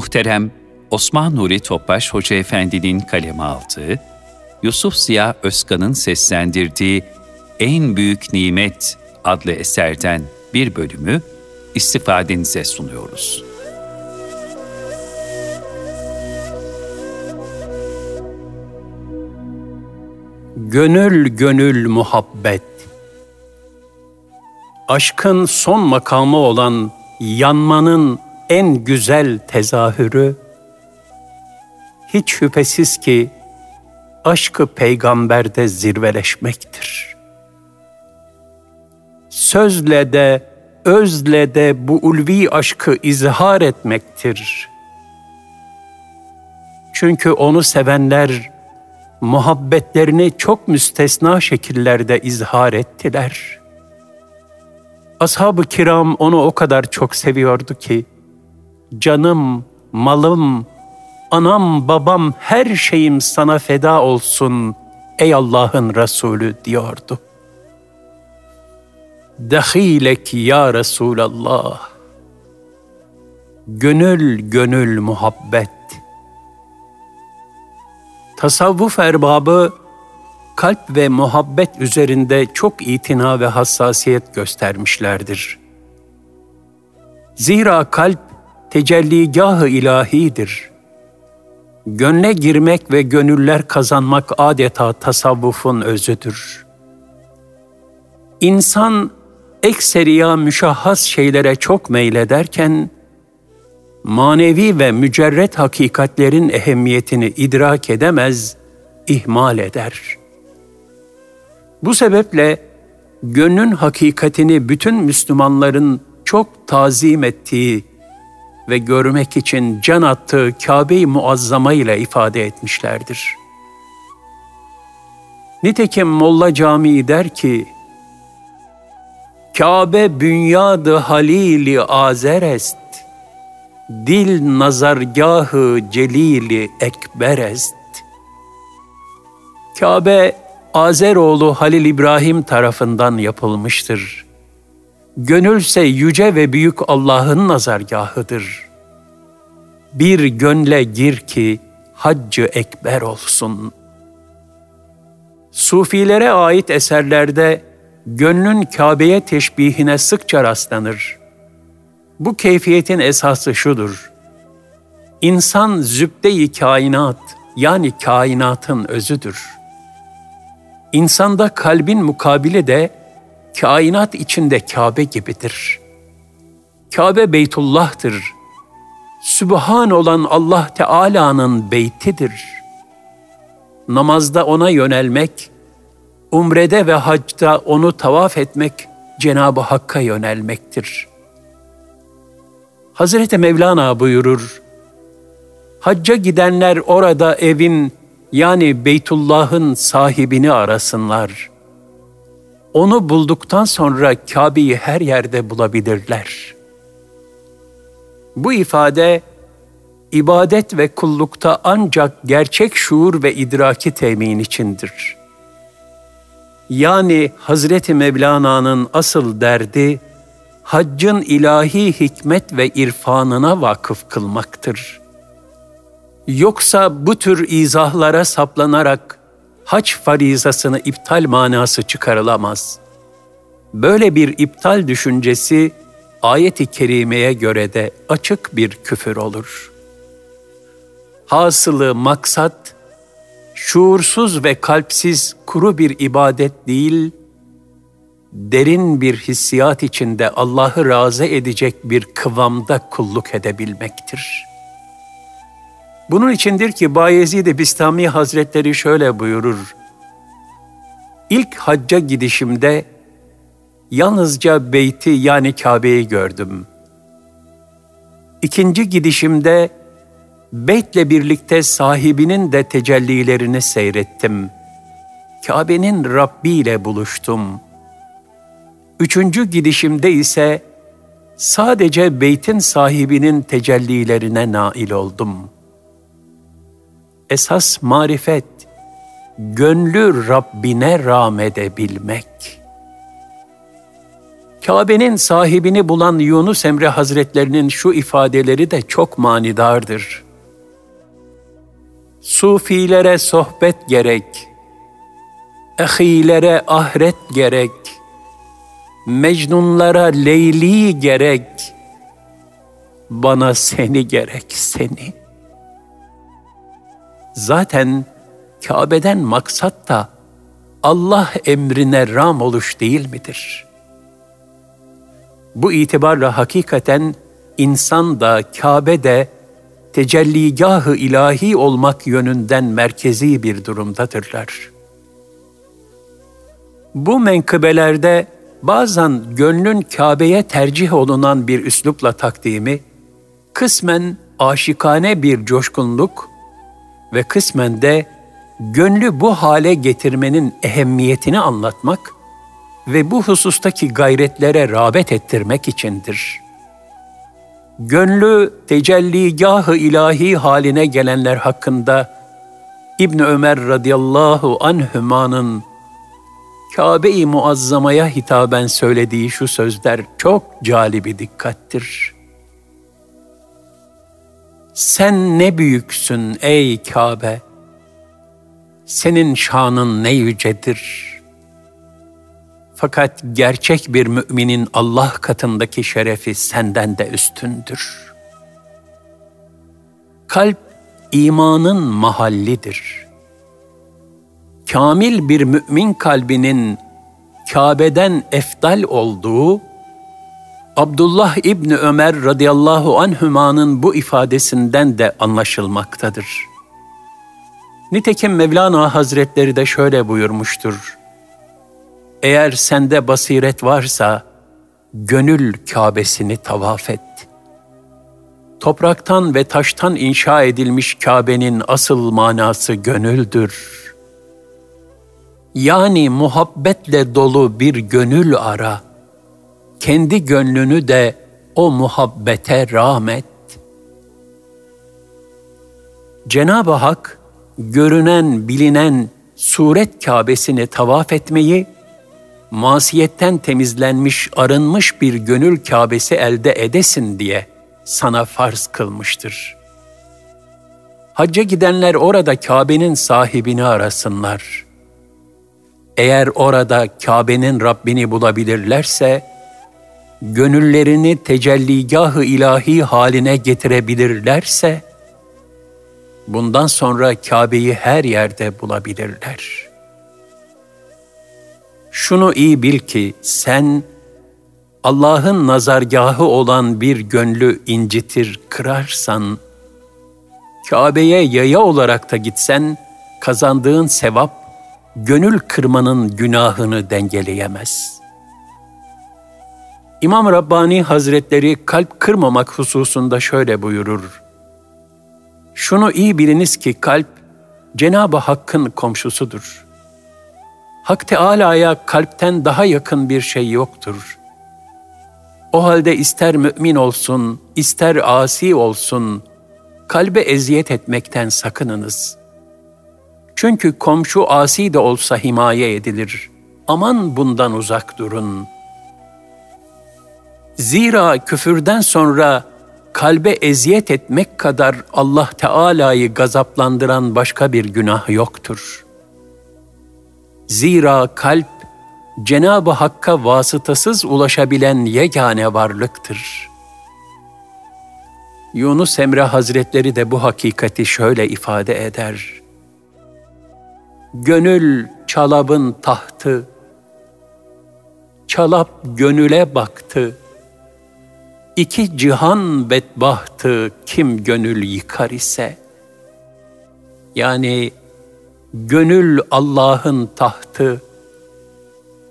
muhterem Osman Nuri Topbaş Hoca Efendi'nin kaleme aldığı, Yusuf Ziya Özkan'ın seslendirdiği En Büyük Nimet adlı eserden bir bölümü istifadenize sunuyoruz. Gönül gönül muhabbet Aşkın son makamı olan yanmanın en güzel tezahürü, hiç şüphesiz ki aşkı peygamberde zirveleşmektir. Sözle de, özle de bu ulvi aşkı izhar etmektir. Çünkü onu sevenler, muhabbetlerini çok müstesna şekillerde izhar ettiler. Ashab-ı kiram onu o kadar çok seviyordu ki, canım, malım, anam, babam, her şeyim sana feda olsun ey Allah'ın Resulü diyordu. Dahilek ya Resulallah. Gönül gönül muhabbet. Tasavvuf erbabı kalp ve muhabbet üzerinde çok itina ve hassasiyet göstermişlerdir. Zira kalp tecelligahı ilahidir. Gönle girmek ve gönüller kazanmak adeta tasavvufun özüdür. İnsan ekseriya müşahhas şeylere çok meylederken, manevi ve mücerret hakikatlerin ehemmiyetini idrak edemez, ihmal eder. Bu sebeple gönlün hakikatini bütün Müslümanların çok tazim ettiği ve görmek için can attığı Kabe-i Muazzama ile ifade etmişlerdir. Nitekim Molla Camii der ki, Kabe bünyadı halili azer est, dil nazargahı celili ekber est. Kabe, Azeroğlu Halil İbrahim tarafından yapılmıştır. Gönülse yüce ve büyük Allah'ın nazargahıdır. Bir gönle gir ki haccı ekber olsun. Sufilere ait eserlerde gönlün Kabe'ye teşbihine sıkça rastlanır. Bu keyfiyetin esası şudur. İnsan zübde-i kainat yani kainatın özüdür. İnsanda kalbin mukabili de kainat içinde Kabe gibidir. Kabe Beytullah'tır. Sübhan olan Allah Teala'nın beytidir. Namazda ona yönelmek, umrede ve hacda onu tavaf etmek Cenab-ı Hakk'a yönelmektir. Hazreti Mevlana buyurur, Hacca gidenler orada evin yani Beytullah'ın sahibini arasınlar. Onu bulduktan sonra Kabe'yi her yerde bulabilirler. Bu ifade ibadet ve kullukta ancak gerçek şuur ve idraki temin içindir. Yani Hazreti Mevlana'nın asıl derdi haccın ilahi hikmet ve irfanına vakıf kılmaktır. Yoksa bu tür izahlara saplanarak hac farizasını iptal manası çıkarılamaz. Böyle bir iptal düşüncesi ayet-i kerimeye göre de açık bir küfür olur. Hasılı maksat, şuursuz ve kalpsiz kuru bir ibadet değil, derin bir hissiyat içinde Allah'ı razı edecek bir kıvamda kulluk edebilmektir.'' Bunun içindir ki Bayezid-i Bistami Hazretleri şöyle buyurur. İlk hacca gidişimde yalnızca beyti yani Kabe'yi gördüm. İkinci gidişimde beytle birlikte sahibinin de tecellilerini seyrettim. Kabe'nin Rabbi ile buluştum. Üçüncü gidişimde ise sadece beytin sahibinin tecellilerine nail oldum.'' Esas marifet, gönlü Rabbine rağmedebilmek. Kabe'nin sahibini bulan Yunus Emre Hazretlerinin şu ifadeleri de çok manidardır. Sufilere sohbet gerek, ehilere ahret gerek, mecnunlara leyli gerek, bana seni gerek seni. Zaten Kabe'den maksat da Allah emrine ram oluş değil midir? Bu itibarla hakikaten insan da Kabe de tecelligahı ilahi olmak yönünden merkezi bir durumdadırlar. Bu menkıbelerde bazen gönlün Kabe'ye tercih olunan bir üslupla takdimi, kısmen aşikane bir coşkunluk ve kısmen de gönlü bu hale getirmenin ehemmiyetini anlatmak ve bu husustaki gayretlere rağbet ettirmek içindir. Gönlü tecelligahı ilahi haline gelenler hakkında İbn Ömer radıyallahu anhümanın Kabe-i Muazzama'ya hitaben söylediği şu sözler çok calibi dikkattir. Sen ne büyüksün ey Kabe! Senin şanın ne yücedir. Fakat gerçek bir müminin Allah katındaki şerefi senden de üstündür. Kalp imanın mahallidir. Kamil bir mümin kalbinin Kabe'den efdal olduğu Abdullah İbni Ömer radıyallahu anhümanın bu ifadesinden de anlaşılmaktadır. Nitekim Mevlana Hazretleri de şöyle buyurmuştur. Eğer sende basiret varsa, gönül Kabe'sini tavaf et. Topraktan ve taştan inşa edilmiş Kabe'nin asıl manası gönüldür. Yani muhabbetle dolu bir gönül ara.'' Kendi gönlünü de o muhabbete rahmet. Cenab-ı Hak görünen, bilinen suret Kâbesini tavaf etmeyi, masiyetten temizlenmiş, arınmış bir gönül Kâbesi elde edesin diye sana farz kılmıştır. Hacca gidenler orada Kabe'nin sahibini arasınlar. Eğer orada Kabe'nin Rabbini bulabilirlerse, gönüllerini tecelligahı ilahi haline getirebilirlerse, bundan sonra Kabe'yi her yerde bulabilirler. Şunu iyi bil ki sen Allah'ın nazargahı olan bir gönlü incitir, kırarsan, Kabe'ye yaya olarak da gitsen, kazandığın sevap, gönül kırmanın günahını dengeleyemez.'' İmam Rabbani Hazretleri kalp kırmamak hususunda şöyle buyurur. Şunu iyi biliniz ki kalp Cenab-ı Hakk'ın komşusudur. Hak Teâlâ'ya kalpten daha yakın bir şey yoktur. O halde ister mümin olsun, ister asi olsun, kalbe eziyet etmekten sakınınız. Çünkü komşu asi de olsa himaye edilir. Aman bundan uzak durun.'' Zira küfürden sonra kalbe eziyet etmek kadar Allah Teala'yı gazaplandıran başka bir günah yoktur. Zira kalp Cenab-ı Hakk'a vasıtasız ulaşabilen yegane varlıktır. Yunus Emre Hazretleri de bu hakikati şöyle ifade eder. Gönül çalabın tahtı, çalap gönüle baktı.'' İki cihan bedbahtı kim gönül yıkar ise, yani gönül Allah'ın tahtı,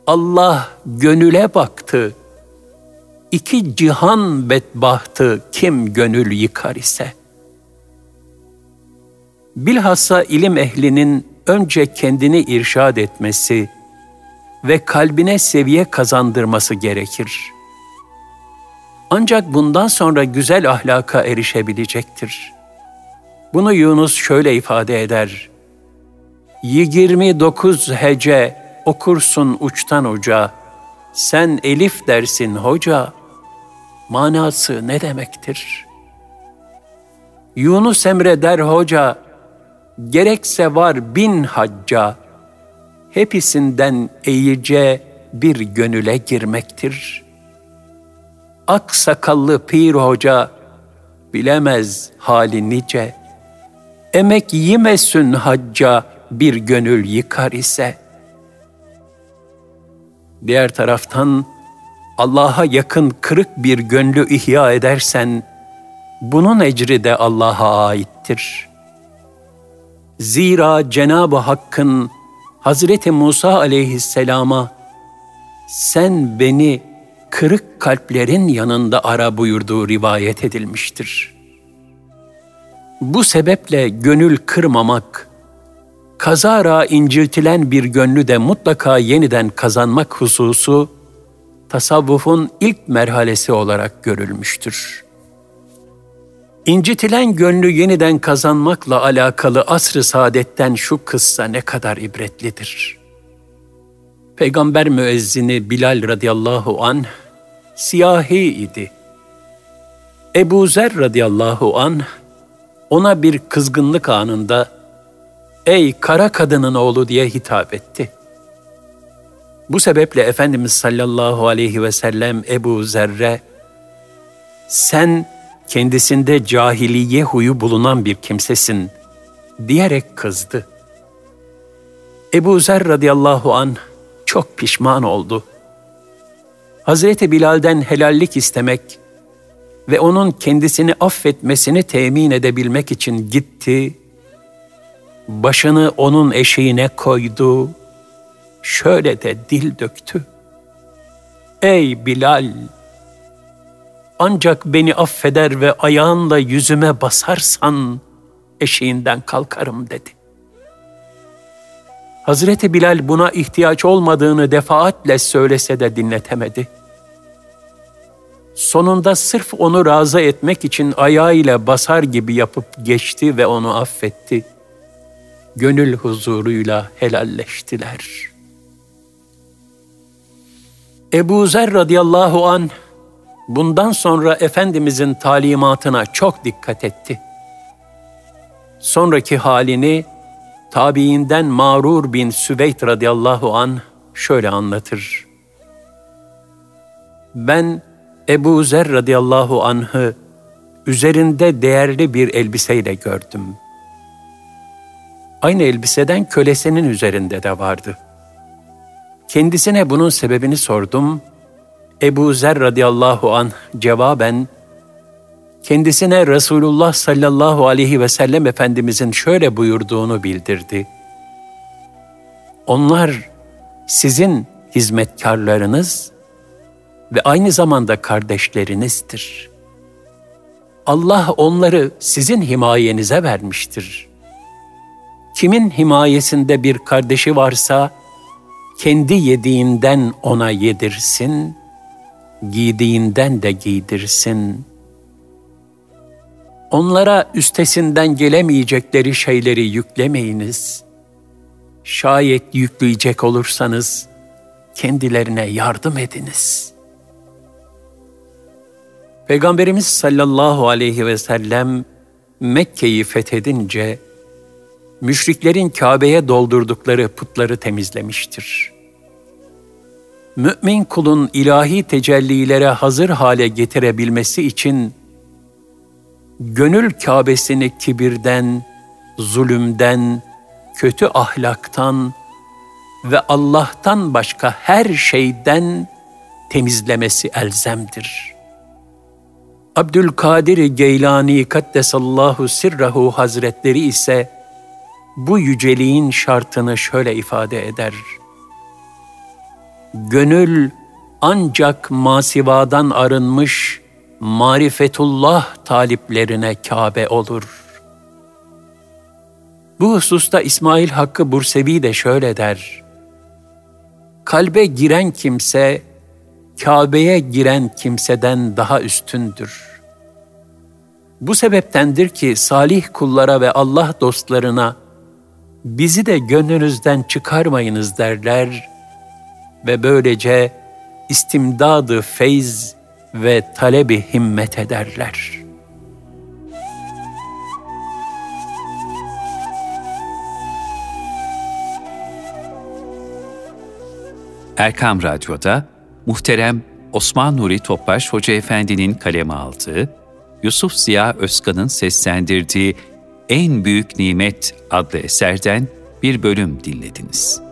Allah gönüle baktı, İki cihan bedbahtı kim gönül yıkar ise. Bilhassa ilim ehlinin önce kendini irşad etmesi ve kalbine seviye kazandırması gerekir.'' Ancak bundan sonra güzel ahlaka erişebilecektir. Bunu Yunus şöyle ifade eder. 29 hece okursun uçtan uca, sen elif dersin hoca, manası ne demektir? Yunus Emre der hoca, gerekse var bin hacca, hepsinden eyice bir gönüle girmektir. Ak sakallı pir hoca, bilemez hali nice, emek yemesün hacca bir gönül yıkar ise. Diğer taraftan Allah'a yakın kırık bir gönlü ihya edersen, bunun ecri de Allah'a aittir. Zira Cenab-ı Hakk'ın Hazreti Musa aleyhisselama sen beni kırık kalplerin yanında ara buyurduğu rivayet edilmiştir. Bu sebeple gönül kırmamak, kazara inciltilen bir gönlü de mutlaka yeniden kazanmak hususu, tasavvufun ilk merhalesi olarak görülmüştür. İncitilen gönlü yeniden kazanmakla alakalı asr-ı saadetten şu kıssa ne kadar ibretlidir. Peygamber müezzini Bilal radıyallahu an siyahi idi. Ebu Zer radıyallahu an ona bir kızgınlık anında ''Ey kara kadının oğlu'' diye hitap etti. Bu sebeple Efendimiz sallallahu aleyhi ve sellem Ebu Zerre ''Sen kendisinde cahiliye huyu bulunan bir kimsesin.'' diyerek kızdı. Ebu Zer radıyallahu an çok pişman oldu. Hazreti Bilal'den helallik istemek ve onun kendisini affetmesini temin edebilmek için gitti, başını onun eşiğine koydu, şöyle de dil döktü. Ey Bilal! Ancak beni affeder ve ayağınla yüzüme basarsan eşiğinden kalkarım dedi. Hazreti Bilal buna ihtiyaç olmadığını defaatle söylese de dinletemedi. Sonunda sırf onu razı etmek için ayağıyla basar gibi yapıp geçti ve onu affetti. Gönül huzuruyla helalleştiler. Ebu Zer radıyallahu an bundan sonra Efendimizin talimatına çok dikkat etti. Sonraki halini tabiinden Mağrur bin Süveyt radıyallahu an şöyle anlatır. Ben Ebu Zer radıyallahu anh'ı üzerinde değerli bir elbiseyle gördüm. Aynı elbiseden kölesinin üzerinde de vardı. Kendisine bunun sebebini sordum. Ebu Zer radıyallahu anh cevaben, kendisine Resulullah sallallahu aleyhi ve sellem Efendimizin şöyle buyurduğunu bildirdi. Onlar sizin hizmetkarlarınız ve aynı zamanda kardeşlerinizdir. Allah onları sizin himayenize vermiştir. Kimin himayesinde bir kardeşi varsa, kendi yediğinden ona yedirsin, giydiğinden de giydirsin. Onlara üstesinden gelemeyecekleri şeyleri yüklemeyiniz. Şayet yükleyecek olursanız, kendilerine yardım ediniz.'' Peygamberimiz sallallahu aleyhi ve sellem Mekke'yi fethedince müşriklerin Kabe'ye doldurdukları putları temizlemiştir. Mümin kulun ilahi tecellilere hazır hale getirebilmesi için gönül Kabe'sini kibirden, zulümden, kötü ahlaktan ve Allah'tan başka her şeyden temizlemesi elzemdir.'' Abdülkadir Geylani Kaddesallahu Sirrahu Hazretleri ise bu yüceliğin şartını şöyle ifade eder. Gönül ancak masivadan arınmış marifetullah taliplerine Kabe olur. Bu hususta İsmail Hakkı Bursevi de şöyle der. Kalbe giren kimse, Kabe'ye giren kimseden daha üstündür. Bu sebeptendir ki salih kullara ve Allah dostlarına bizi de gönlünüzden çıkarmayınız derler ve böylece istimdadı feyz ve talebi himmet ederler. Erkam Radyo'da muhterem Osman Nuri Topbaş Hoca Efendi'nin kaleme aldığı, Yusuf Ziya Özkan'ın seslendirdiği En Büyük Nimet adlı eserden bir bölüm dinlediniz.